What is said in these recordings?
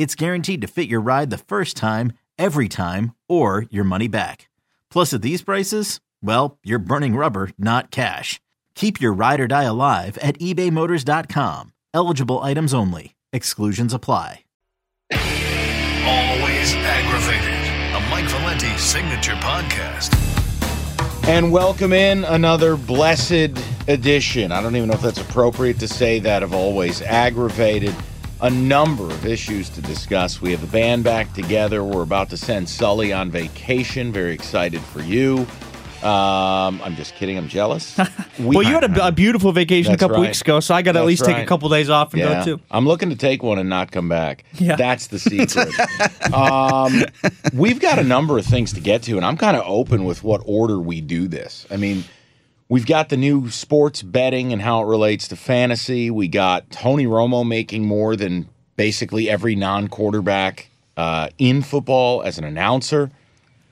it's guaranteed to fit your ride the first time, every time, or your money back. Plus, at these prices, well, you're burning rubber, not cash. Keep your ride or die alive at ebaymotors.com. Eligible items only. Exclusions apply. Always aggravated. A Mike Valenti signature podcast. And welcome in another blessed edition. I don't even know if that's appropriate to say that of always aggravated. A number of issues to discuss. We have the band back together. We're about to send Sully on vacation. Very excited for you. Um, I'm just kidding. I'm jealous. We- well, you had a, a beautiful vacation a couple right. weeks ago, so I got to at least take a couple days off and yeah. go too. I'm looking to take one and not come back. Yeah. That's the secret. um, we've got a number of things to get to, and I'm kind of open with what order we do this. I mean, we've got the new sports betting and how it relates to fantasy. We got Tony Romo making more than basically every non quarterback uh, in football as an announcer.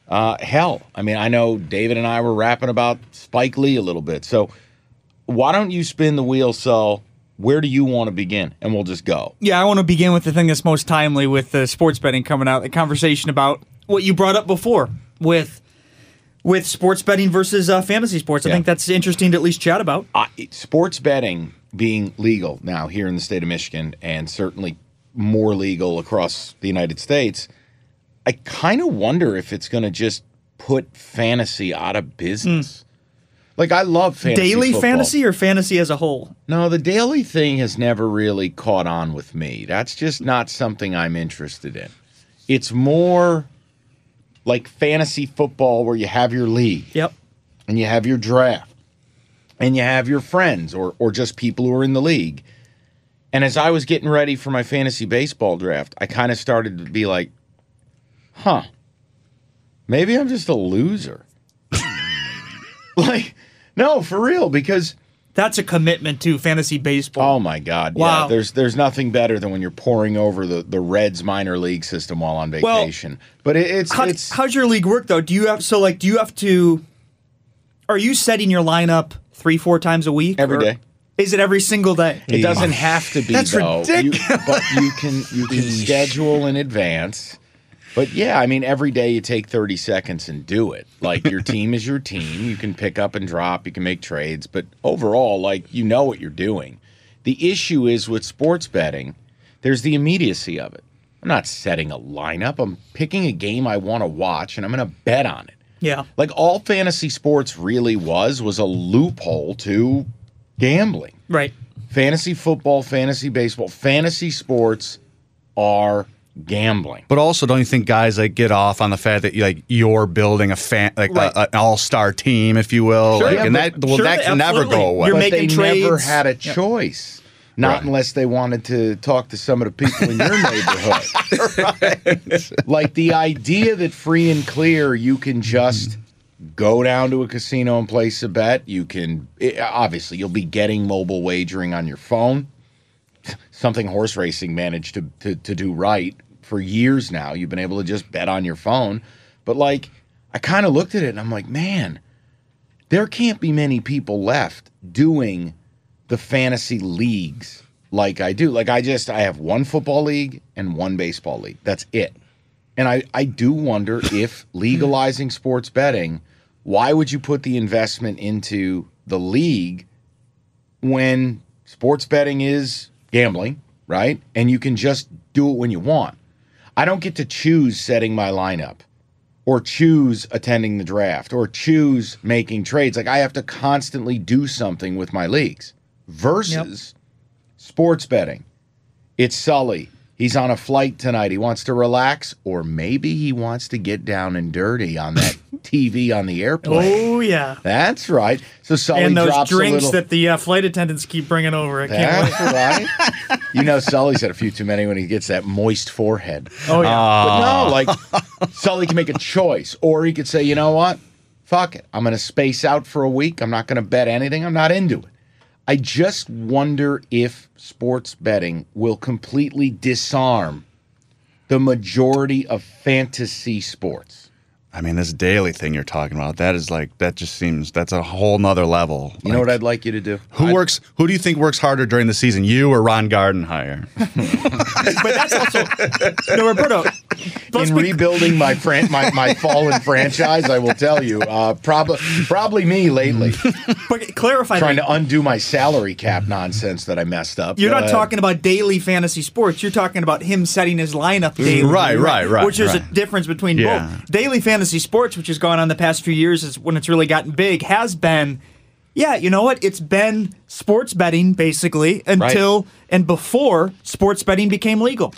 Uh, hell, I mean, I know David and I were rapping about Spike Lee a little bit. So why don't you spin the wheel, Saul? Where do you want to begin? And we'll just go. Yeah, I want to begin with the thing that's most timely with the sports betting coming out. The conversation about what you brought up before with with sports betting versus uh, fantasy sports. I Yeah. think that's interesting to at least chat about. I, sports betting being legal now here in the state of Michigan and certainly more legal across the United States, I kind of wonder if it's going to just put fantasy out of business. Like I love fantasy Daily football. fantasy or fantasy as a whole? No, the daily thing has never really caught on with me. That's just not something I'm interested in. It's more like fantasy football where you have your league Yep. and you have your draft and you have your friends or or just people who are in the league. And as I was getting ready for my fantasy baseball draft, I kind of started to be like, "Huh. Maybe I'm just a loser." like, no, for real because That's a commitment to fantasy baseball. Oh my God! Wow. Yeah, there's there's nothing better than when you're pouring over the, the Reds minor league system while on vacation. Well, vacation. but it, it's How, it's how's your league work though? Do you have so like do you have to? Are you setting your lineup three four times a week Every or day. Is it every single day? it doesn't have to be That's though. You- ridiculous. but you can you can schedule in advance. But yeah, I mean, every day you take 30 seconds and do it. Like your team is your team. You can pick up and drop. You can make trades. But overall, like you know what you're doing. The issue is with sports betting. There's the immediacy of it. I'm not setting a lineup. I'm picking a game I want to watch, and I'm going to bet on it. Yeah. Like all fantasy sports really was was a loophole to gambling. Right. Fantasy football, fantasy baseball, fantasy sports are gambling. But also, don't you think guys like get off on the fact that like you're building a fan like Right. a, an all star team, if you will, Sure, like, yeah, and that well sure, that can never go away. You're but making they never had a choice. Not Right. unless they wanted to talk to some of the people in your neighborhood. right. Like the idea that free and clear you can just go down to a casino and place a bet. You can it- obviously you'll be getting mobile wagering on your phone. Something horse racing managed to, to to do right for years now. You've been able to just bet on your phone. But like I kind of looked at it and I'm like, man, there can't be many people left doing the fantasy leagues like I do. Like I just I have one football league and one baseball league. That's it. And I I do wonder if legalizing sports betting, why would you put the investment into the league when sports betting is gambling, right? And you can just do it when you want. I don't get to choose setting my lineup or choose attending the draft or choose making trades. Like I have to constantly do something with my leagues versus sports betting. It's Sully. He's on a flight tonight. He wants to relax, or maybe he wants to get down and dirty on that TV on the airplane. Oh yeah. That's right. So Sully and those drops a drinks little. that the uh, flight attendants keep bringing over. I can't. That's right. You know, Sully's had a few too many when he gets that moist forehead. Oh yeah. But no, like Sully can make a choice, or he could say, you know what, fuck it, I'm going to space out for a week. I'm not going to bet anything. I'm not into it. I just wonder if sports betting will completely disarm the majority of fantasy sports. I mean, this daily thing you're talking about, that is like, that just seems, that's a whole nother level. You know what I'd like you to do? Who works, who do you think works harder during the season, you or Ron Gardenhire? but that's also no, Roberto. Let's in be, rebuilding my fran- my, my fallen franchise, I will tell you, uh, probably probably me lately, but clarify. trying that. to undo my salary cap nonsense that I messed up. You're Go not ahead. talking about daily fantasy sports. You're talking about him setting his lineup daily. Right, right, right, Which is a difference between Yeah. both. Daily fantasy sports, which has gone on the past few years, is when it's really gotten big, has been, yeah, you know what? It's been sports betting basically until and before sports betting became legal.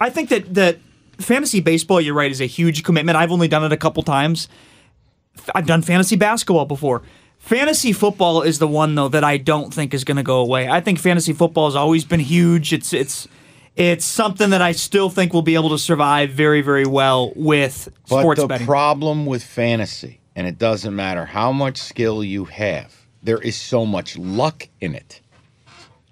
I think that that fantasy baseball, you're right, is a huge commitment. I've only done it a couple times. I've done fantasy basketball before. Fantasy football is the one though that I don't think is going to go away. I think fantasy football has always been huge. It's it's it's something that I still think will be able to survive very very well with But sports the betting. problem with fantasy, and it doesn't matter how much skill you have, there is so much luck in it.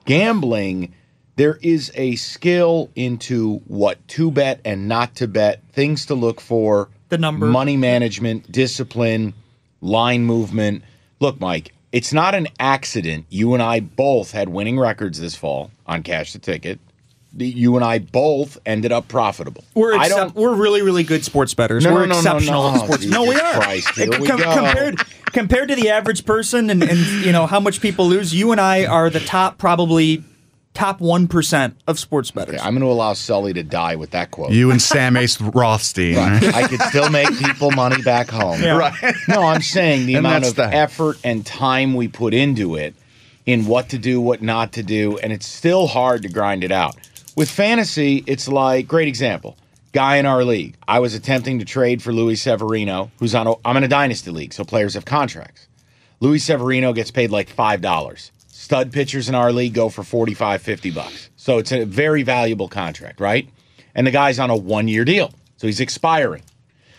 Gambling, there is a skill into what to bet and not to bet, things to look for, The number. money management, discipline, line movement. Look, Mike, it's not an accident. You and I both had winning records this fall on Cash the Ticket. You and I both ended up profitable. we're I don't we're really really good sports betters. No, we're no, no, no, exceptional no. at sports. No, we are. Christ, here we com- go. Compared compared to the average person and, and you know how much people lose, you and I are the top probably top one percent of sports bettors. I'm going to allow Sully to die with that quote. You and Sam Ace Rothstein. right? I could still make people money back home. Yeah. Right. No, I'm saying the And amount of the- effort and time we put into it, in what to do, what not to do, and it's still hard to grind it out. With fantasy, it's like great example. Guy in our league, I was attempting to trade for Luis Severino, who's on. A, I'm in a dynasty league, so players have contracts. Luis Severino gets paid like five dollars. Stud pitchers in our league go for 45, 50 bucks. So it's a very valuable contract, right? And the guy's on a one year deal, so he's expiring.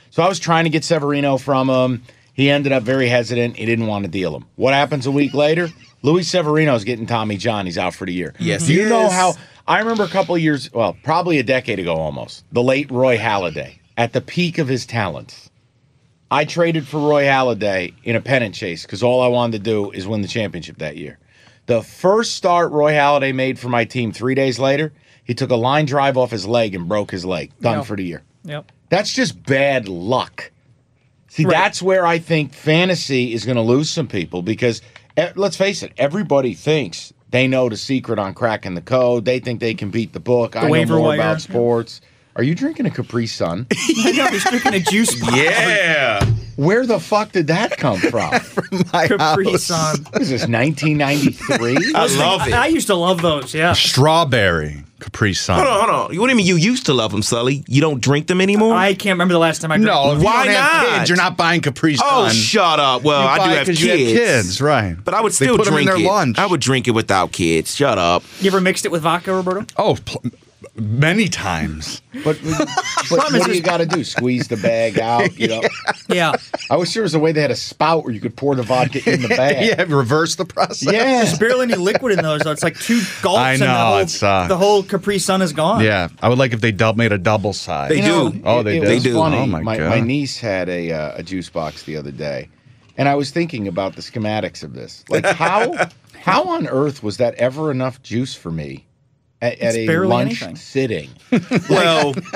So I was trying to get Severino from him. He ended up very hesitant. He didn't want to deal him. What happens a week later? Luis Severino's getting Tommy John. He's out for the year. Yes, you know is. how? I remember a couple of years, well, probably a decade ago almost, the late Roy Halladay at the peak of his talents. I traded for Roy Halladay in a pennant chase because all I wanted to do is win the championship that year. The first start Roy Halladay made for my team three days later, he took a line drive off his leg and broke his leg. Done Yeah. for the year. Yep. That's just bad luck. See, Right. that's where I think fantasy is going to lose some people because let's face it, everybody thinks they know the secret on cracking the code. They think they can beat the book. I know waiver more wire. about sports. Are you drinking a Capri Sun? I know he's drinking a juice box. Yeah. Where the fuck did that come from? from My Capri house. Sun. What is this 1993? I love it. I used to love those. Yeah. Strawberry Capri Sun. Hold on, hold on. What do you mean you used to love them, Sully? You don't drink them anymore? I can't remember the last time I drank. No, if Why you don't have not? kids, you're not buying Capri Sun. oh, shut up. Well, You I buy do it have 'cause kids. you have kids, right? But I would They still put 'em in drink their it. lunch. I would drink it without kids. Shut up. You ever mixed it with vodka, Roberto? Oh, pl- many times. but but what do you got to do? Squeeze the bag out? You know, Yeah. I wish there was a way they had a spout where you could pour the vodka in the bag. yeah, reverse the process. Yeah. There's barely any liquid in those, though. It's like two gulps, I and the know, whole, it sucks. the whole Capri Sun is gone. Yeah, I would like if they dub made a double size. They You know, do. Oh, they it, do? It was They do. funny. Oh, my my, God. my niece had a uh, a juice box the other day, and I was thinking about the schematics of this. Like how how on earth was that ever enough juice for me at, at a lunch anything. sitting. Well,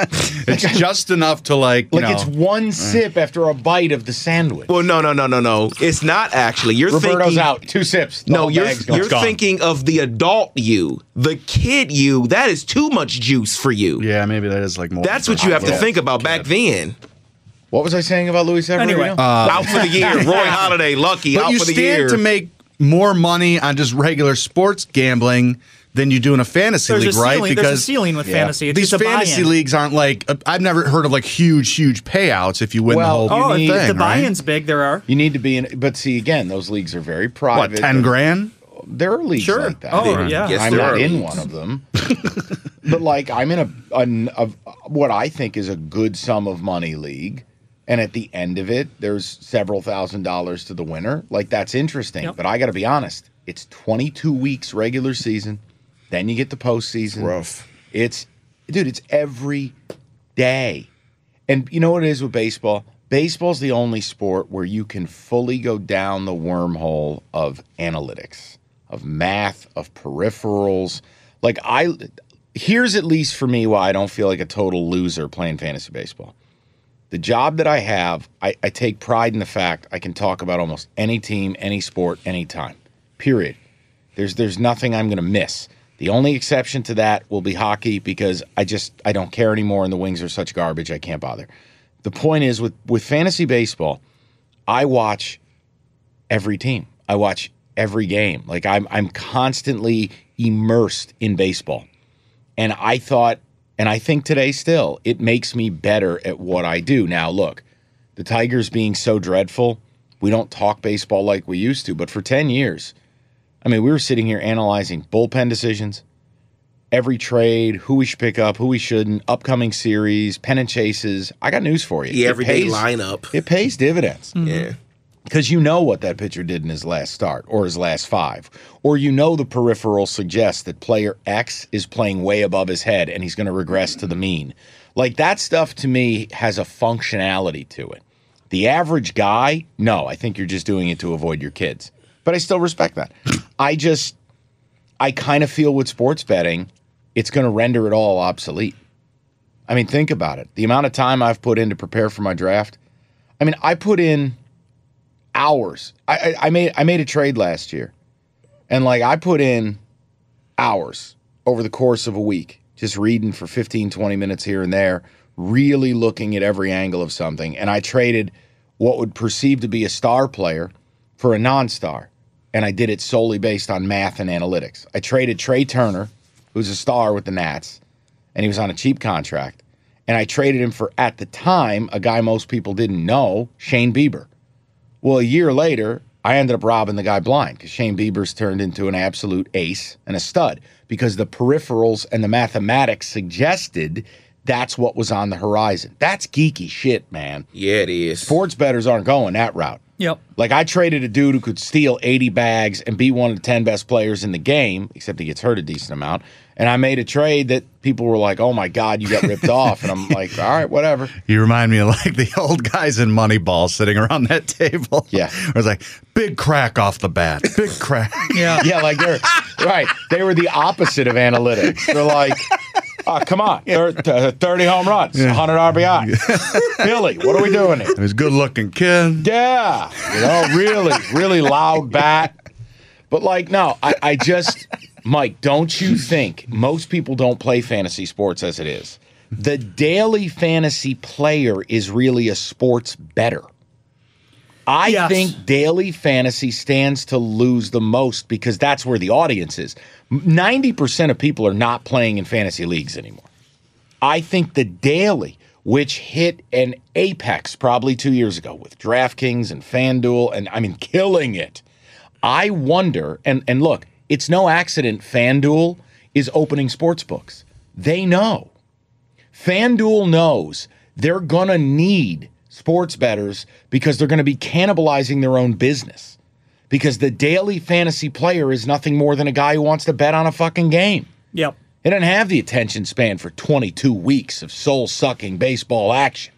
It's just enough to like, you Like know, it's one sip after a bite of the sandwich. well, no, no, no, no, no. It's not actually. You're Roberto's thinking. out. Two sips. The No, you're bag's gone. you're thinking of the adult you, the kid you. That is too much juice for you. yeah, maybe that is like more. That's what you have to think about back then. What was I saying about Luis Severino? Anyway. out for the year. Roy Halladay, lucky, But out you for the stand year. to make more money on just regular sports gambling than you do in a fantasy There's league, a right? Because there's a ceiling with fantasy. It's these fantasy leagues aren't like uh, I've never heard of like huge, huge payouts if you win Well, the whole thing. Oh, You if need- the, thing. the right? buy-in's big. There are. You need to be in, but see again, those leagues are very private. What private. ten grand? There are leagues Sure. like that. Oh, yeah. Yes, I'm not in leagues. one of them. but like I'm in a, a, a what I think is a good sum of money league, and at the end of it, there's several thousand dollars to the winner. Like that's interesting. Yep. But I got to be honest, it's 22 weeks regular season, then you get the postseason. Rough. It's dude, it's every day. And you know what it is with baseball? Baseball's the only sport where you can fully go down the wormhole of analytics, of math, of peripherals. Like I here's at least for me why I don't feel like a total loser playing fantasy baseball. The job that I have, I, I take pride in the fact I can talk about almost any team, any sport, anytime. Period. There's there's nothing I'm going to miss. The only exception to that will be hockey because I just I don't care anymore and the wings are such garbage I can't bother. The point is with with fantasy baseball, I watch every team. I watch every game. Like I'm I'm constantly immersed in baseball. And I thought and I think today still it makes me better at what I do. Now look, the Tigers being so dreadful, we don't talk baseball like we used to, but for 10 years, I mean, we were sitting here analyzing bullpen decisions, every trade, who we should pick up, who we shouldn't, upcoming series, pennant chases. I got news for you. the It everyday pays- lineup. It pays dividends mm-hmm. Yeah. because you know what that pitcher did in his last start or his last five, or you know the peripheral suggests that player X is playing way above his head and he's going to regress to the mean. Like that stuff to me has a functionality to it. The average guy, no, I think you're just doing it to avoid your kids. But I still respect that. I just, I kind of feel with sports betting, it's going to render it all obsolete. I mean, think about it. The amount of time I've put in to prepare for my draft. I mean, I put in hours. I, I, I made I made a trade last year, and like I put in hours over the course of a week, just reading for 15, 20 minutes here and there, really looking at every angle of something. And I traded what would perceive to be a star player for a non-star, and I did it solely based on math and analytics. I traded Trea Turner, who's a star with the Nats, and he was on a cheap contract. And I traded him for, at the time, a guy most people didn't know, Shane Bieber. Well, a year later, I ended up robbing the guy blind because Shane Bieber's turned into an absolute ace and a stud because the peripherals and the mathematics suggested that's what was on the horizon. That's geeky shit, man. Yeah, it is. Sports bettors aren't going that route. Yep. Like I traded a dude who could steal 80 bags and be one of the 10 best players in the game, except he gets hurt a decent amount. And I made a trade that people were like, "Oh my god, you got ripped off." And I'm like, "All right, whatever." You remind me of like the old guys in Moneyball sitting around that table. Yeah. Where was like, big crack off the bat. Big crack. Yeah. Yeah, like they're right. They were the opposite of analytics. They're like, oh, come on, thir- uh, 30 home runs, 100 RBI. Billy, what are we doing here? He was a good looking kid. Yeah, you know, really, really loud bat. But like, no, I, I just, Mike, don't you think most people don't play fantasy sports as it is? The daily fantasy player is really a sports better. I Yes. think daily fantasy stands to lose the most because that's where the audience is. 90% of people are not playing in fantasy leagues anymore. I think the daily, which hit an apex probably two years ago with DraftKings and FanDuel, and I mean, killing it. I wonder, and, and look, it's no accident FanDuel is opening sports books. They know. FanDuel knows they're going to need sports bettors because they're going to be cannibalizing their own business. Because the daily fantasy player is nothing more than a guy who wants to bet on a fucking game. Yep. They didn't have the attention span for 22 weeks of soul sucking baseball action.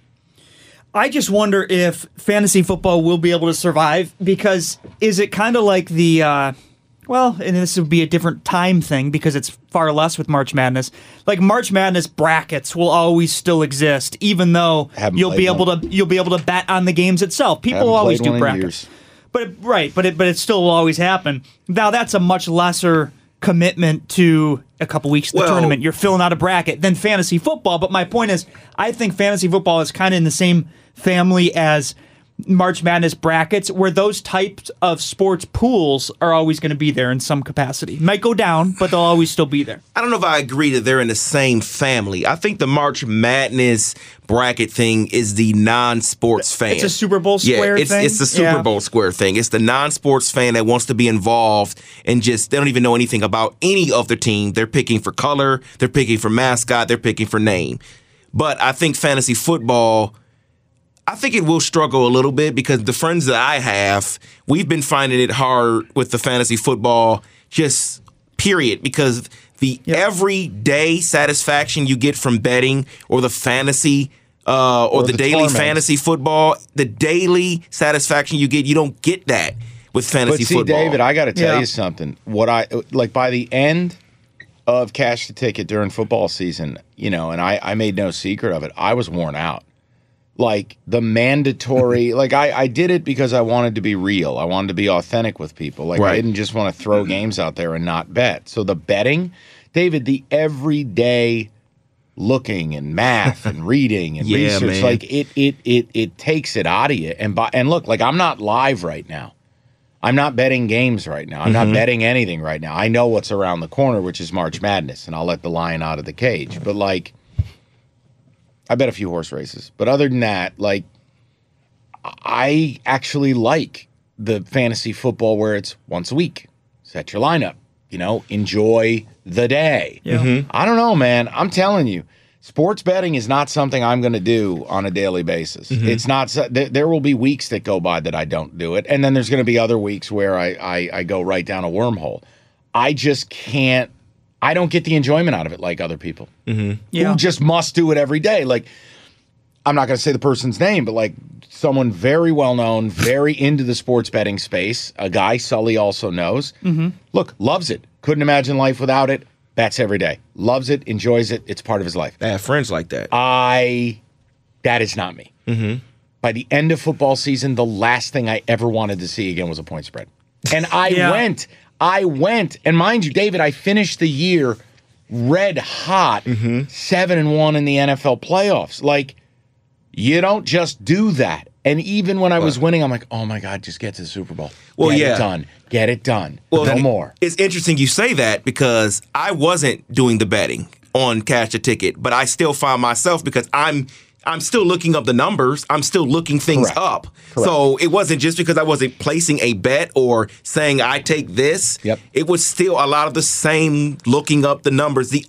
I just wonder if fantasy football will be able to survive because is it kind of like the uh, Well, and this would be a different time thing because it's far less with March Madness. Like March Madness brackets will always still exist, even though you'll be able one. to you'll be able to bet on the games itself. People always do brackets, but it, right, but it but it still will always happen. Now that's a much lesser commitment to a couple weeks of the Well- tournament. You're filling out a bracket than fantasy football. But my point is, I think fantasy football is kind of in the same family as March Madness brackets, where those types of sports pools are always going to be there in some capacity. Might go down, but they'll always still be there. I don't know if I agree that they're in the same family. I think the March Madness bracket thing is the non-sports fan. It's a Super Bowl square yeah, it's, thing? It's the Super Yeah. Bowl square thing. It's the non-sports fan that wants to be involved and just they don't even know anything about any of their team. They're picking for color, they're picking for mascot, they're picking for name. But I think fantasy football I think it will struggle a little bit because the friends that I have, we've been finding it hard with the fantasy football, just period, because the everyday satisfaction you get from betting or the fantasy uh, or, Or the, the daily torments. fantasy football, the daily satisfaction you get, you don't get that with fantasy But see, football. David, I got to tell Yeah. you something. What I like by the end of cash the ticket during football season, you know, and I, I made no secret of it. I was worn out. Like the mandatory, like I, I did it because I wanted to be real. I wanted to be authentic with people. Like I didn't just want to throw mm-hmm. games out there and not bet. So the betting, David, the everyday looking and math and reading and Yeah, research, man. like it, it, it, it takes it out of you. And by, and look, like I'm not live right now. I'm not betting games right now. I'm not mm-hmm. betting anything right now. I know what's around the corner, which is March Madness, and I'll let the lion out of the cage. But like, I bet a few horse races. But other than that, like, I actually like the fantasy football where it's once a week. Set your lineup. You know, enjoy the day. Mm-hmm. I don't know, man. I'm telling you, sports betting is not something I'm going to do on a daily basis. Mm-hmm. It's not. so- There, there will be weeks that go by that I don't do it, and then there's going to be other weeks where I, I I go right down a wormhole. I just can't. I don't get the enjoyment out of it like other people Yeah. who just must do it every day. Like, I'm not going to say the person's name, but like someone very well known, very into the sports betting space, a guy Sully also knows. Mm-hmm. Look, loves it. Couldn't imagine life without it. Bets every day. Loves it, enjoys it. It's part of his life. I have friends like that. I, that is not me. By the end of football season, the last thing I ever wanted to see again was a point spread. And I Yeah. went, I went, and mind you, David, I finished the year red hot, mm-hmm. seven and one in the NFL playoffs. Like, you don't just do that. And even when I was winning, I'm like, oh my God, just get to the Super Bowl. Well, get yeah. it done. Get it done. Well, no more. It's interesting you say that because I wasn't doing the betting on Cash the Ticket, but I still find myself because I'm I'm still looking up the numbers. I'm still looking things Correct. up. So it wasn't just because I wasn't placing a bet or saying I take this. Yep. It was still a lot of the same looking up the numbers. The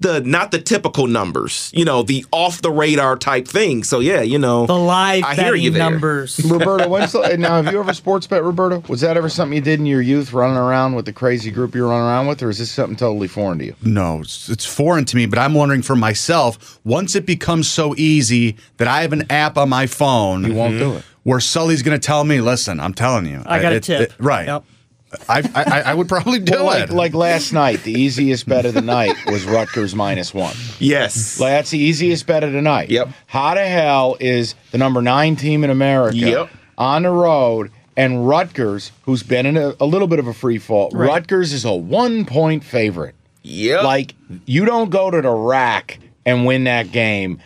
the not the typical numbers, you know, the off the radar type thing. So yeah, you know, The live I hear you betting there. numbers. Roberto, when's the, now have you ever sports bet, Roberto? Was that ever something you did in your youth, running around with the crazy group you were running around with, or is this something totally foreign to you? No, it's, it's foreign to me, but I'm wondering for myself, once it becomes so easy that I have an app on my phone, You won't do mm-hmm. it. where Sully's going to tell me, listen, I'm telling you. I got a tip. it- right. Yep. I, I, I would probably do Well, like it. like last night, the easiest bet of the night was Rutgers minus one. Yes. Like, that's the easiest bet of the night. Yep. How the hell is the number nine team in America Yep. on the road and Rutgers, who's been in a, a little bit of a free fall, Right. Rutgers is a one point favorite. Yep. Like you don't go to the rack and win that game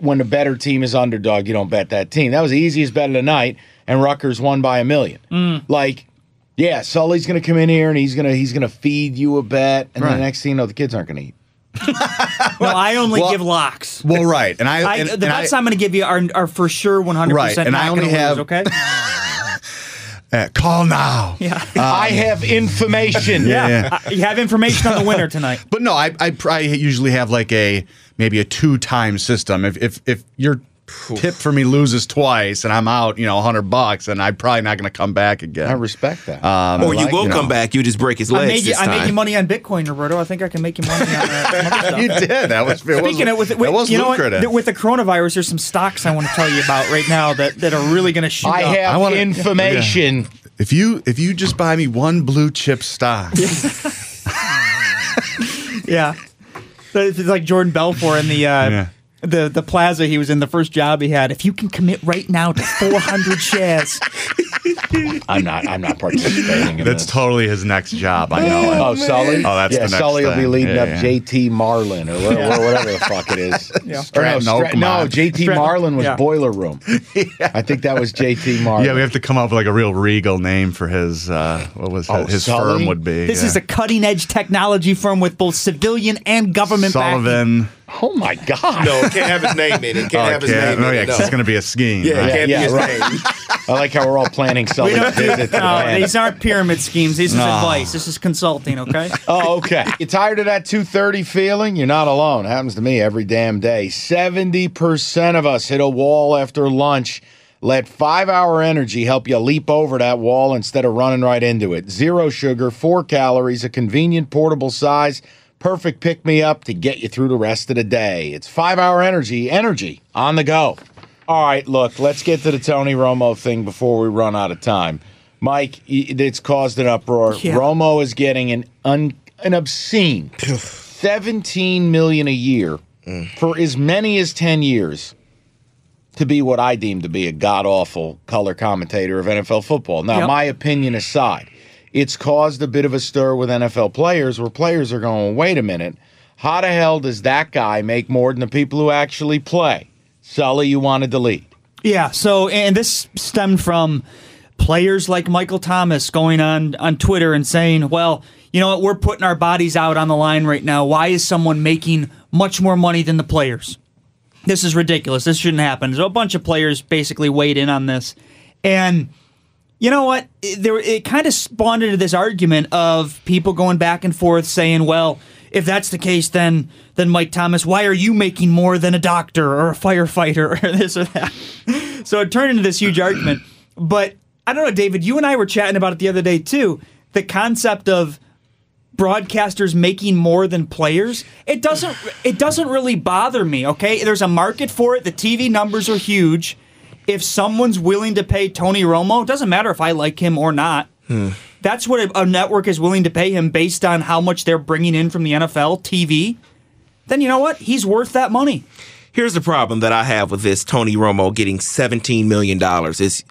when the better team is underdog. You don't bet that team. That was the easiest bet of the night, and Rutgers won by a million. Mm. Like, yeah, Sully's gonna come in here and he's gonna he's gonna feed you a bet, and Right. the next thing you know, the kids aren't gonna eat. No, I only Well- give locks. well, right. And I, I, and, the and bets I, I, am going to give you are, are for sure 100% Right, and not I only gonna have- lose, okay? uh, call now. Yeah. I have information. yeah. yeah. I- you have information on the winner tonight. But no, I I probably usually have like a maybe a two time system. If if if your tip for me loses twice and I'm out, you know, hundred bucks, and I'm probably not going to come back again. I respect that. Um, or you like- will you come back. You just break his I made you. this I time. made you money on Bitcoin, Roberto. I think I can make you money on that. some other stuff. you did. That was it Speaking was, of with, with was you know what? with the coronavirus, there's some stocks I want to tell you about right now that, that are really going to shoot I up. have I wanna- information. If you if you just buy me one blue chip stock, Yeah. It's like Jordan Belfort in the uh, Yeah. The the plaza he was in the first job he had. If you can commit right now to 400 shares, I'm not. I'm not participating in that's this. totally his next job. I know it. Oh, Sully. Oh, that's yeah. the next Sully will be thing. leading Yeah, up yeah. JT Marlin or whatever, whatever the fuck it is. Or no, Stratton Stra- Oakmont. no, JT Stratton- Marlin was yeah. Boiler Room. I think that was JT Marlin. Yeah, we have to come up with like a real regal name for his uh, what was Oh, his Sully? firm would be. this yeah. is a cutting edge technology firm with both civilian and government backing. Sullivan. Oh my god. No, can't have his name in it. Can't Oh, have his can't- name oh in yeah, it. 'cause No. it's going to be a scheme. yeah, right? can't Yeah, be his right. name. I like how we're all planning Sully's visit to the No, these aren't pyramid schemes. This is advice. This is consulting. Okay. Oh, okay. You tired of that 230 feeling? You're not alone. It happens to me every damn day. 70% of us hit a wall after lunch. Let five hour energy help you leap over that wall instead of running right into it. Zero sugar, four calories, a convenient portable size, perfect pick me up to get you through the rest of the day. It's five hour energy, energy on the go. All right, look, let's get to the Tony Romo thing before we run out of time. Mike, it's caused an uproar. Yeah. Romo is getting an un, an obscene 17 million a year for as many as 10 years to be what I deem to be a god awful color commentator of NFL football. Now, Yep. my opinion aside, it's caused a bit of a stir with NFL players where players are going, wait a minute, how the hell does that guy make more than the people who actually play? Sully, you wanted to lead. Yeah. So, and this stemmed from players like Michael Thomas going on on Twitter and saying, "Well, you know what? We're putting our bodies out on the line right now. Why is someone making much more money than the players? This is ridiculous. This shouldn't happen." So, a bunch of players basically weighed in on this, and you know what? It, there, it kind of spawned into this argument of people going back and forth saying, "Well, if that's the case, then then Mike Thomas, why are you making more than a doctor or a firefighter or this or that?" so it turned into this huge argument. But I don't know, David. You and I were chatting about it the other day too. The concept of broadcasters making more than players it doesn't it doesn't really bother me okay there's a market for it the tv numbers are huge if someone's willing to pay tony romo it doesn't matter if i like him or not hmm. that's what a, a network is willing to pay him based on how much they're bringing in from the nfl tv then you know what he's worth that money Here's the problem that I have with this Tony Romo getting $17 million is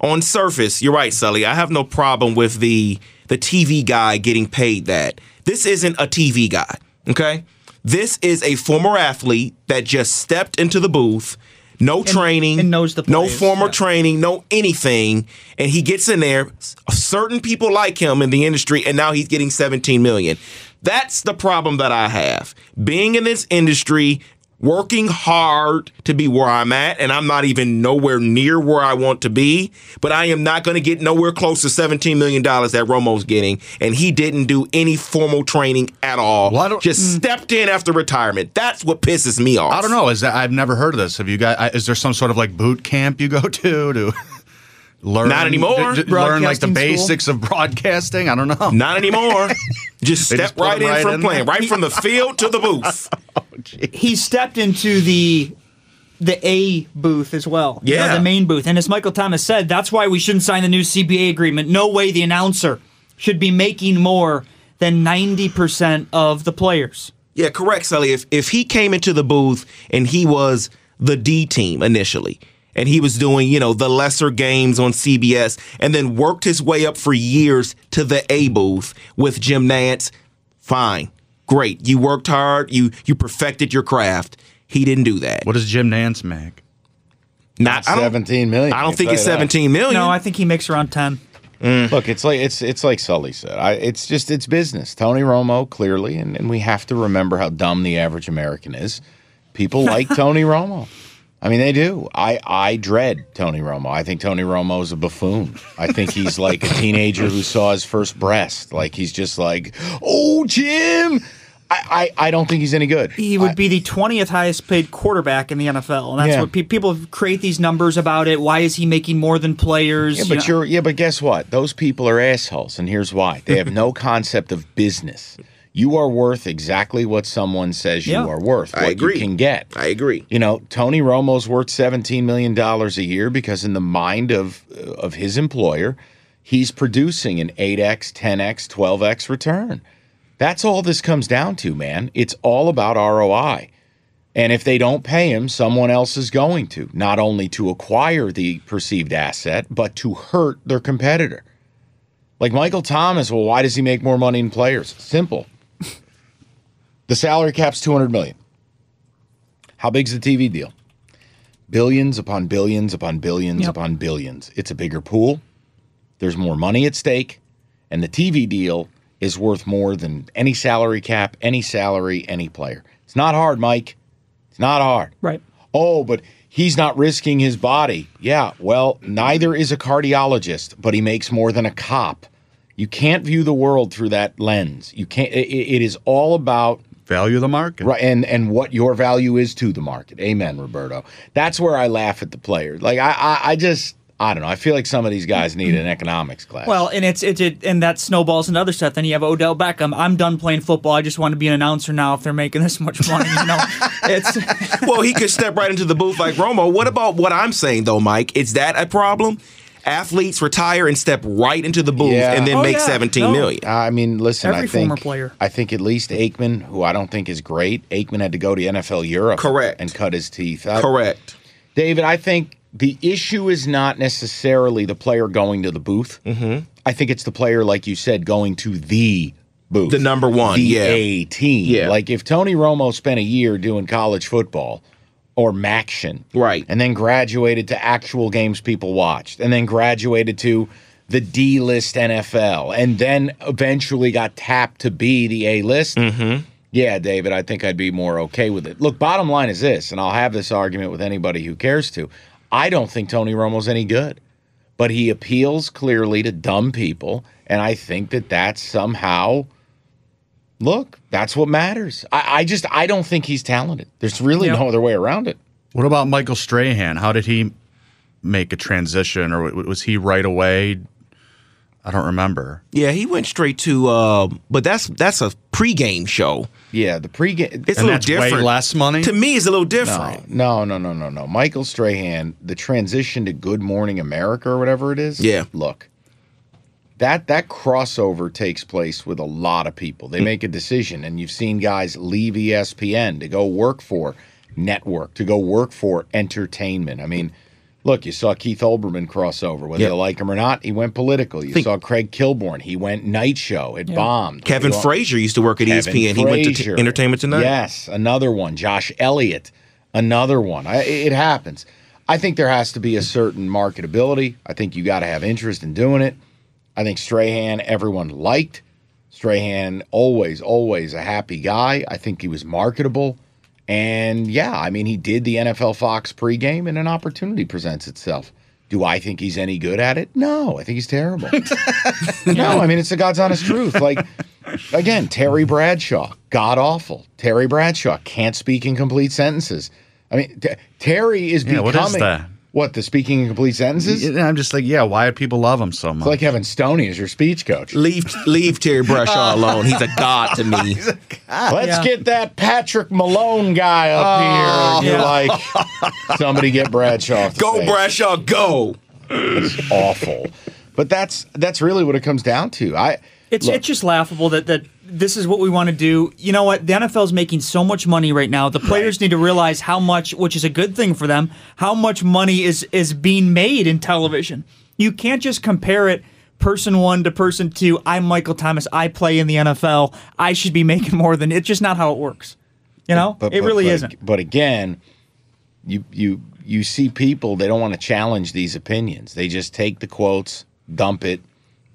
on surface, you're right, Sully. I have no problem with the the TV guy getting paid that. This isn't a TV guy, okay? This is a former athlete that just stepped into the booth, no training, and knows the no plays, former yeah. training, no anything, and he gets in there. Certain people like him in the industry, and now he's getting 17 million. That's the problem that I have. Being in this industry, working hard to be where I'm at, and I'm not even nowhere near where I want to be, but I am not going to get nowhere close to $17 million that Romo's getting, and he didn't do any formal training at all. Well, I don't- Just hmm. stepped in after retirement. That's what pisses me off. I don't know. Is that I've never heard of this. Have you guys? Is there some sort of like boot camp you go to to learn? Not anymore. d- d- learn like the Broadcasting school. basics of broadcasting. I don't know. Not anymore. Just step just right in right from in playing, right from the field to the booth. he stepped into the the A booth as well. you know, Yeah. the main booth. And as Michael Thomas said, that's why we shouldn't sign the new CBA agreement. No way the announcer should be making more than 90% of the players. Yeah, correct, Sully. If if he came into the booth and he was the D team initially, and he was doing, you know, the lesser games on CBS, and then worked his way up for years to the A booth with Jim Nantz, fine. Great. You worked hard, you you perfected your craft. He didn't do that. What does Jim Nantz make? Not I 17 million. I I don't can think tell it's you that. 17 million. No, I think he makes around 10. Mm. Look, it's like it's it's like Sully said. I, it's just it's business. Tony Romo clearly, and, and we have to remember how dumb the average American is. People like Tony Romo. I mean, they do. I I dread Tony Romo. I think Tony Romo is a buffoon. I think he's like a teenager who saw his first breast. Like he's just like, oh Jim. I I, I don't think he's any good. He would be the 20th highest paid quarterback in the NFL. And that's Yeah. what pe- people create these numbers about it. Why is he making more than players? Yeah, You but know- you're yeah, but guess what? Those people are assholes, and here's why: they have no concept of business. You are worth exactly what someone says you are worth. I agree. You can get. I agree. You know, Tony Romo's worth seventeen million dollars a year because, in the mind of uh, of his employer, he's producing an 8x, 10x, 12x return. That's all this comes down to, man. It's all about ROI. And if they don't pay him, someone else is going to, not only to acquire the perceived asset, but to hurt their competitor. Like Michael Thomas, well, why does he make more money than players? Simple. The salary cap's 200 million. How big's the TV deal? Billions upon billions upon billions Yep. upon billions. It's a bigger pool. There's more money at stake, and the TV deal is worth more than any salary cap, any salary, any player. It's not hard, Mike. It's not hard. Right. Oh, but he's not risking his body. Yeah, well, neither is a cardiologist, but he makes more than a cop. You can't view the world through that lens. You can't. It, it is all about Value of the market. right and and what your value is to the market. Amen, Roberto. That's where I laugh at the players. Like I, I, I just, I don't know. I feel like some of these guys need an economics class. Well, and it's it's it, and that snowballs and other stuff. Then you have Odell Beckham. I'm done playing football. I just want to be an announcer now. If they're making this much money, you know, it's well, he could step right into the booth like Romo. What about what I'm saying though, Mike? Is that a problem? Athletes retire and step right into the booth Yeah. and then Oh, make yeah. seventeen No. million. I mean, listen. Every I think former player. I think at least Aikman, who I don't think is great. Aikman had to go to NFL Europe, Correct. and cut his teeth. I- Correct. David, I think the issue is not necessarily the player going to the booth. Mm-hmm. I think it's the player, like you said, going to the booth. The number one, the yeah. A team. Yeah. Like if Tony Romo spent a year doing college football or Maction. Right. And then graduated to actual games people watched. And then graduated to the D list NFL. And then eventually got tapped to be the A list. Mm-hmm. Yeah, David, I think I'd be more okay with it. Look, bottom line is this, and I'll have this argument with anybody who cares to. I don't think Tony Romo's any good, but he appeals clearly to dumb people, and I think that that's somehow. Look, that's what matters. I, I just I don't think he's talented. There's really Yep. no other way around it. What about Michael Strahan? How did he make a transition, or was he right away? I don't remember. Yeah, he went straight to. Uh, but that's that's a pregame show. Yeah, the pregame. It's a little that's different. less money? To me, it's a little different. No, no, no, no, no. Michael Strahan, the transition to Good Morning America or whatever it is. Yeah. Look, that that crossover takes place with a lot of people. They hmm. make a decision, and you've seen guys leave ESPN to go work for network, to go work for entertainment. I mean, look, you saw Keith Olbermann crossover, whether Yep. you like him or not. He went political. You Think- saw Craig Kilborn. He went night show. It bombed. Kevin You know- Frazier used to work at Kevin ESPN. He went to t- Entertainment Tonight. Yes, another one. Josh Elliott, another one. I, it happens. I think there has to be a certain marketability. I think you got to have interest in doing it. I think Strahan, everyone liked. Strahan, always, always a happy guy. I think he was marketable. And yeah, I mean, he did the NFL Fox pregame, and an opportunity presents itself. Do I think he's any good at it? No, I think he's terrible. no, I mean, it's the God's honest truth. Like, again, Terry Bradshaw, god awful. Terry Bradshaw can't speak in complete sentences. I mean, T- Terry is Yeah, becoming what is that? What, the speaking in complete sentences? It's Yeah, I'm just like, yeah, why do people love him so much? It's like having Stoney as your speech coach. Leave leave Terry Bradshaw alone. He's a god to me. Let's Yeah. get that Patrick Malone guy up oh, here. And You're like, somebody get Bradshaw. off Go stage. Bradshaw, go. It's awful. But that's that's really what it comes down to. I It's look, it's just laughable that that this is what we want to do. You know what? The NFL's making so much money right now. The players need to realize how much, which is a good thing for them, how much money is is being made in television. You can't just compare it person one to person two. I'm Michael Thomas. I play in the NFL. I should be making more than it's just not how it works. You know, but- it really but- isn't. But again, you you you see people they don't want to challenge these opinions. They just take the quotes, dump it,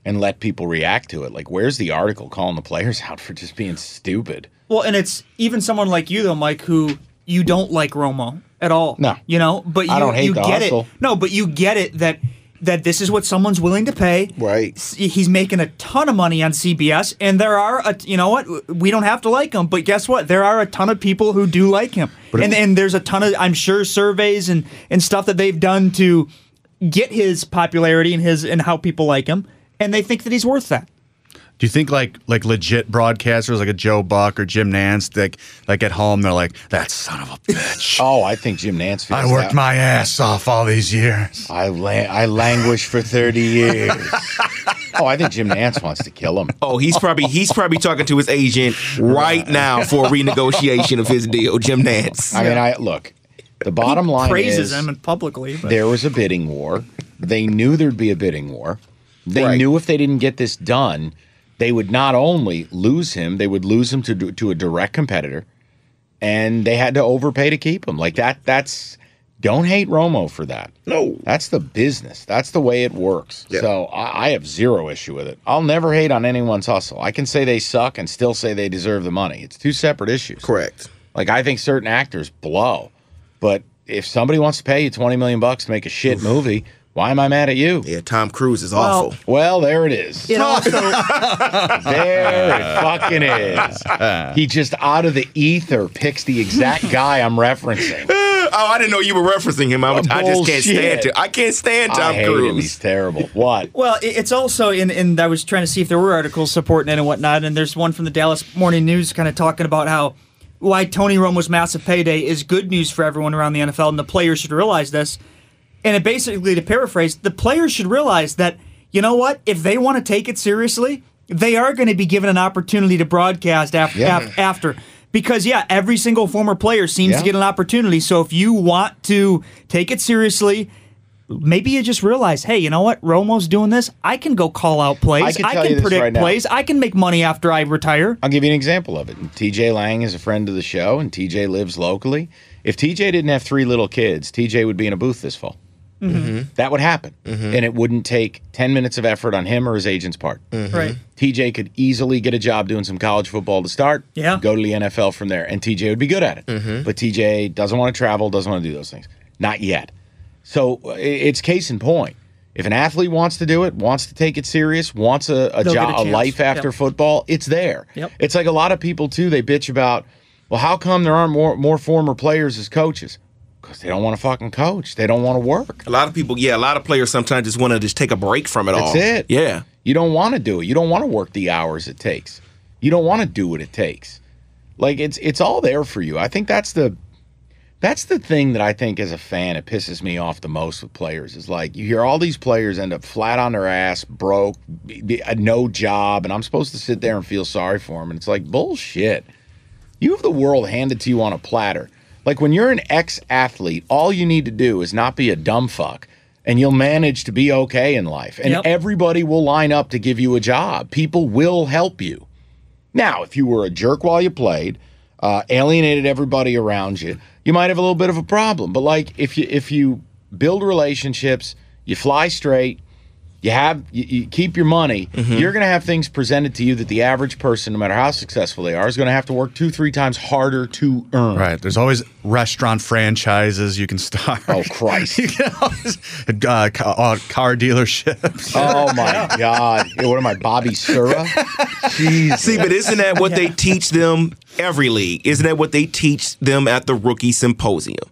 and let people react to it. Like, where's the article calling the players out for just being stupid? Well, and it's even someone like you though, Mike, who you don't like Romo at all. No. you know, but you I don't hate you the get hustle. it. No, but you get it that that this is what someone's willing to pay. Right. He's making a ton of money on CBS, and there are a, you know what we don't have to like him, but guess what? There are a ton of people who do like him, and and there's a ton of I'm sure surveys and and stuff that they've done to get his popularity and his and how people like him, and they think that he's worth that. Do you think like like legit broadcasters like a Joe Buck or Jim Nantz like like at home they're like that son of a bitch. Oh, I think Jim Nantz. feels I worked that. my ass off all these years. I la- I languished for thirty years. oh, I think Jim Nantz wants to kill him. Oh, he's probably he's probably talking to his agent right now for a renegotiation of his deal, Jim Nantz. I mean, I look. The bottom line praises is him and publicly. But there was a bidding war. They knew there'd be a bidding war. They Right. knew if they didn't get this done, they would not only lose him, they would lose him to to a direct competitor, and they had to overpay to keep him. Like that. That's don't hate Romo for that. No. That's the business. That's the way it works. Yeah. So I, I have zero issue with it. I'll never hate on anyone's hustle. I can say they suck and still say they deserve the money. It's two separate issues. Correct. Like I think certain actors blow, but if somebody wants to pay you twenty million bucks to make a shit movie, why am I mad at you? Yeah, Tom Cruise is Well- awful. Well, there it is. it also There it fucking is. He just out of the ether picks the exact guy I'm referencing. Oh, I didn't know you were referencing him. I, was- I just can't stand Bullshit. it. I can't stand I Tom Cruise. him. He's terrible. What? Well, it's also in, in I was trying to see if there were articles supporting it and whatnot, and there's one from the Dallas Morning News kind of talking about how why Tony Romo's massive payday is good news for everyone around the NFL, and the players should realize this. And it basically, to paraphrase, the players should realize that you know what, if they want to take it seriously, they are going to be given an opportunity to broadcast af- Yeah. af- after. Because yeah, every single former player seems Yeah. to get an opportunity. So if you want to take it seriously, maybe you just realize, hey, you know what? Romo's doing this. I can go call out plays. I can you this predict right plays. I can make money after I retire. I'll give you an example of it. TJ Lang is a friend of the show, and TJ lives locally. If TJ didn't have three little kids, TJ would be in a booth this fall. Mm-hmm. That would happen. Mm-hmm. And it wouldn't take 10 minutes of effort on him or his agent's part. Mm-hmm. Right. TJ could easily get a job doing some college football to start, Yeah. go to the NFL from there, and TJ would be good at it. But TJ doesn't want to travel, doesn't want to do those things. Not yet. So uh, it's case in point. If an athlete wants to do it, wants to take it serious, wants a, a job, a a life after Yep. football, it's there. Yep. It's like a lot of people too. They bitch about, well, how come there aren't more more former players as coaches? Because they don't want to fucking coach. They don't want to work. A lot of people, yeah, a lot of players sometimes just want to just take a break from it all. That's it. Yeah. You don't want to do it. You don't want to work the hours it takes. You don't want to do what it takes. Like it's it's all there for you. I think that's the that's the thing that I think as a fan it pisses me off the most with players is like you hear all these players end up flat on their ass, broke, be- be- uh, no job, and I'm supposed to sit there and feel sorry for them, and it's like bullshit. You have the world handed to you on a platter. Like when you're an ex athlete, all you need to do is not be a dumb fuck, and you'll manage to be okay in life. And Yep. everybody will line up to give you a job. People will help you. Now, if you were a jerk while you played, uh, alienated everybody around you, you might have a little bit of a problem. But like if you if you build relationships, you fly straight, you have you, you keep your money, you're going to have things presented to you that the average person, no matter how successful they are, is going to have to work two three times harder to earn. Right. There's always restaurant franchises you can start. Oh Christ! you can always uh, ca- uh, car dealerships. oh my God! Yeah, what am I, Bobby Sura? Jesus. See, but isn't that what they teach them every league? Isn't that what they teach them at the rookie symposium?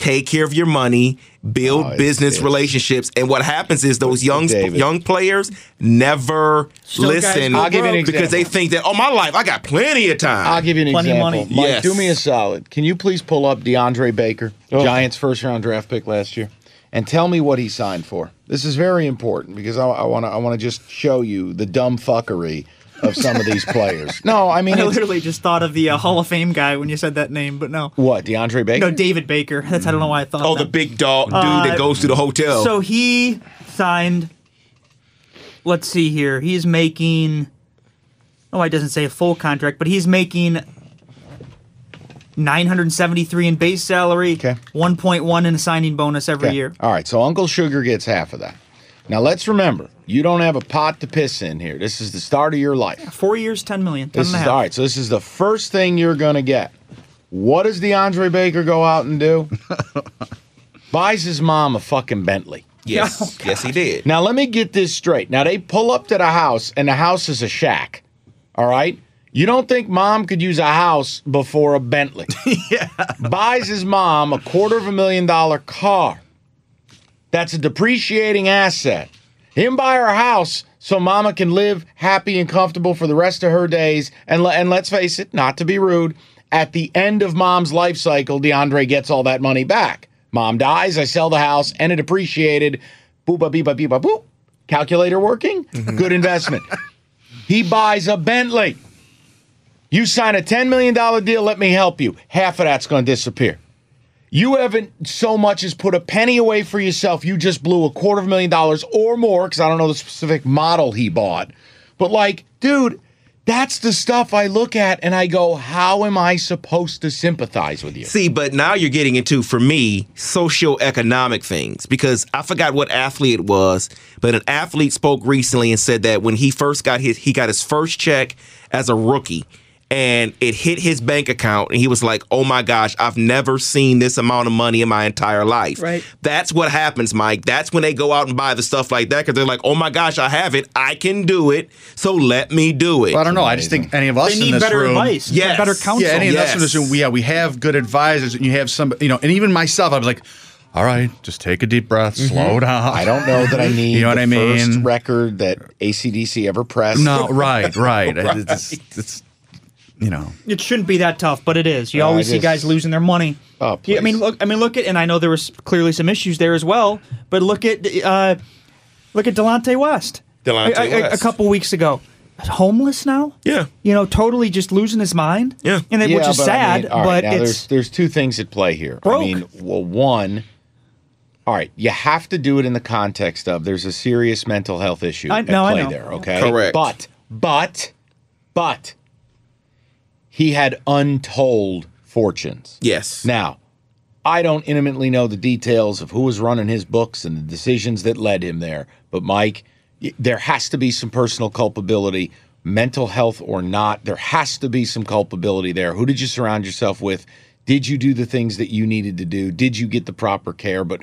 Take care of your money, build Oh, business it's- relationships, and what happens is those young David. young players never Still guys listen go I'll give you an broke. because they think that oh my life I got plenty of time. I'll give you an Plenty example. money. Mike, Yes. do me a solid. Can you please pull up DeAndre Baker, oh. Giants first round draft pick last year, and tell me what he signed for? This is very important because I want to I want to just show you the dumb fuckery of some of these players. No, I mean I literally just thought of the uh, Hall of Fame guy when you said that name, but no. what DeAndre Baker. No, David Baker. That's I don't know why I thought. oh, of the big dog dude Uh, that goes to the hotel. So he signed. Let's see here. He's making. Oh, it doesn't say a full contract, but he's making 973 in base salary, Okay. 1.1 in a signing bonus every Okay. year. All right, so Uncle Sugar gets half of that. Now let's remember, you don't have a pot to piss in here. This is the start of your life. Four years, 10 million. 10 This is and a half. all right. So this is the first thing you're gonna get. What does DeAndre Baker go out and do? Buys his mom a fucking Bentley. yes, oh, yes, he did. Now let me get this straight. Now they pull up to the house and the house is a shack. All right? You don't think mom could use a house before a Bentley. yeah. Buys his mom a quarter of a million dollar car. That's a depreciating asset. Him buy her house so mama can live happy and comfortable for the rest of her days. And and let's face it, not to be rude, at the end of mom's life cycle, DeAndre gets all that money back. Mom dies, I sell the house, and it appreciated. Booba beepa beepa boop. Calculator working? Mm-hmm. Good investment. he buys a Bentley. You sign a $10 million deal, let me help you. Half of that's going to disappear. You haven't so much as put a penny away for yourself. You just blew a quarter of a million dollars or more because I don't know the specific model he bought. But, like, dude, that's the stuff I look at and I go, how am I supposed to sympathize with you? See, but now you're getting into, for me, socioeconomic things because I forgot what athlete it was, but an athlete spoke recently and said that when he first got his, he got his first check as a rookie and it hit his bank account and he was like oh my gosh i've never seen this amount of money in my entire life Right. that's what happens mike that's when they go out and buy the stuff like that because they're like oh my gosh i have it i can do it so let me do it I don't know. I just think any of us They in need this better room, advice, Yes. better counsel. Yeah, any of us in this room, we, yeah, we have good advisors, and you have some, you know, and even myself, I was like, all right, just take a deep breath, mm-hmm. slow down. I don't know that I need You know what the I mean? first record that ACDC ever pressed. No, right, right. It's, it's, you know, It shouldn't be that tough, but it is. You Uh, always I see guys losing their money. Oh, Yeah, I mean, look. I mean, look at, and I know there was clearly some issues there as well. But look at, uh, look at Delonte West. Delonte a, a- a couple weeks ago, homeless now. Yeah. You know, totally just losing his mind. Yeah. and it, which is but I sad. mean, all right, but now there's it's there's two things at play here. Broke. I mean, well, one, all right, you have to do it in the context of there's a serious mental health issue I- at no, I play know. there. Okay, Correct. But but but he had untold fortunes. yes Now, I don't intimately know the details of who was running his books and the decisions that led him there. But, Mike, there has to be some personal culpability, mental health or not. There has to be some culpability there. Who did you surround yourself with? Did you do the things that you needed to do? Did you get the proper care? But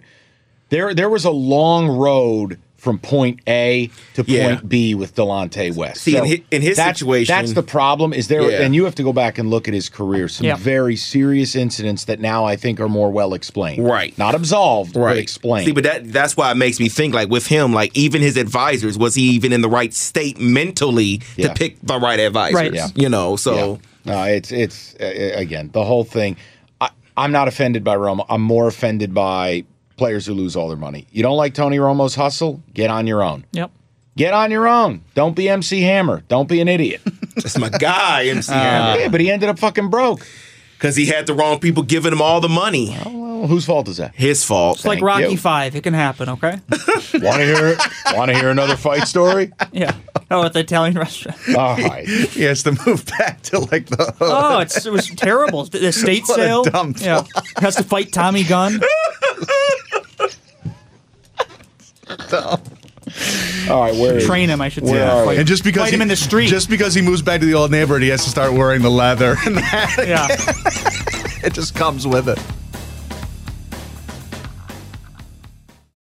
there, there was a long road from point A to Yeah. point B with Delonte West. See, in hi- in his that's, situation- that's the problem. Is there? Yeah. And you have to go back and look at his career. Some Yeah. very serious incidents that now I think are more well explained. Right. Not absolved, but explained. See, but that that's why it makes me think like with him, like even his advisors, was he even in the right state mentally Yeah. to pick the right advisors? Right. Yeah. You know, so Yeah. No, it's it's uh, again the whole thing. I, I'm not offended by Romo. I'm more offended by players who lose all their money. You don't like Tony Romo's hustle? Get on your own. yep. Get on your own. Don't be MC Hammer. Don't be an idiot. that's my guy, MC uh, Hammer. yeah, but he ended up fucking broke. because he had the wrong people giving him all the money. Well, whose fault is that? His fault. It's like Thank Rocky you. Five. It can happen. Okay. Want to hear? Want to hear another fight story? yeah. Oh, at the Italian restaurant. All right. he has to move back to like the. Oh, it's, it was terrible. The estate What a sale. dumb yeah. Has to fight Tommy Gunn. All right. Where is Train him, I should say. Where are And just because fight he, him in the street. just because he moves back to the old neighborhood, he has to start wearing the leather, and that yeah. it just comes with it.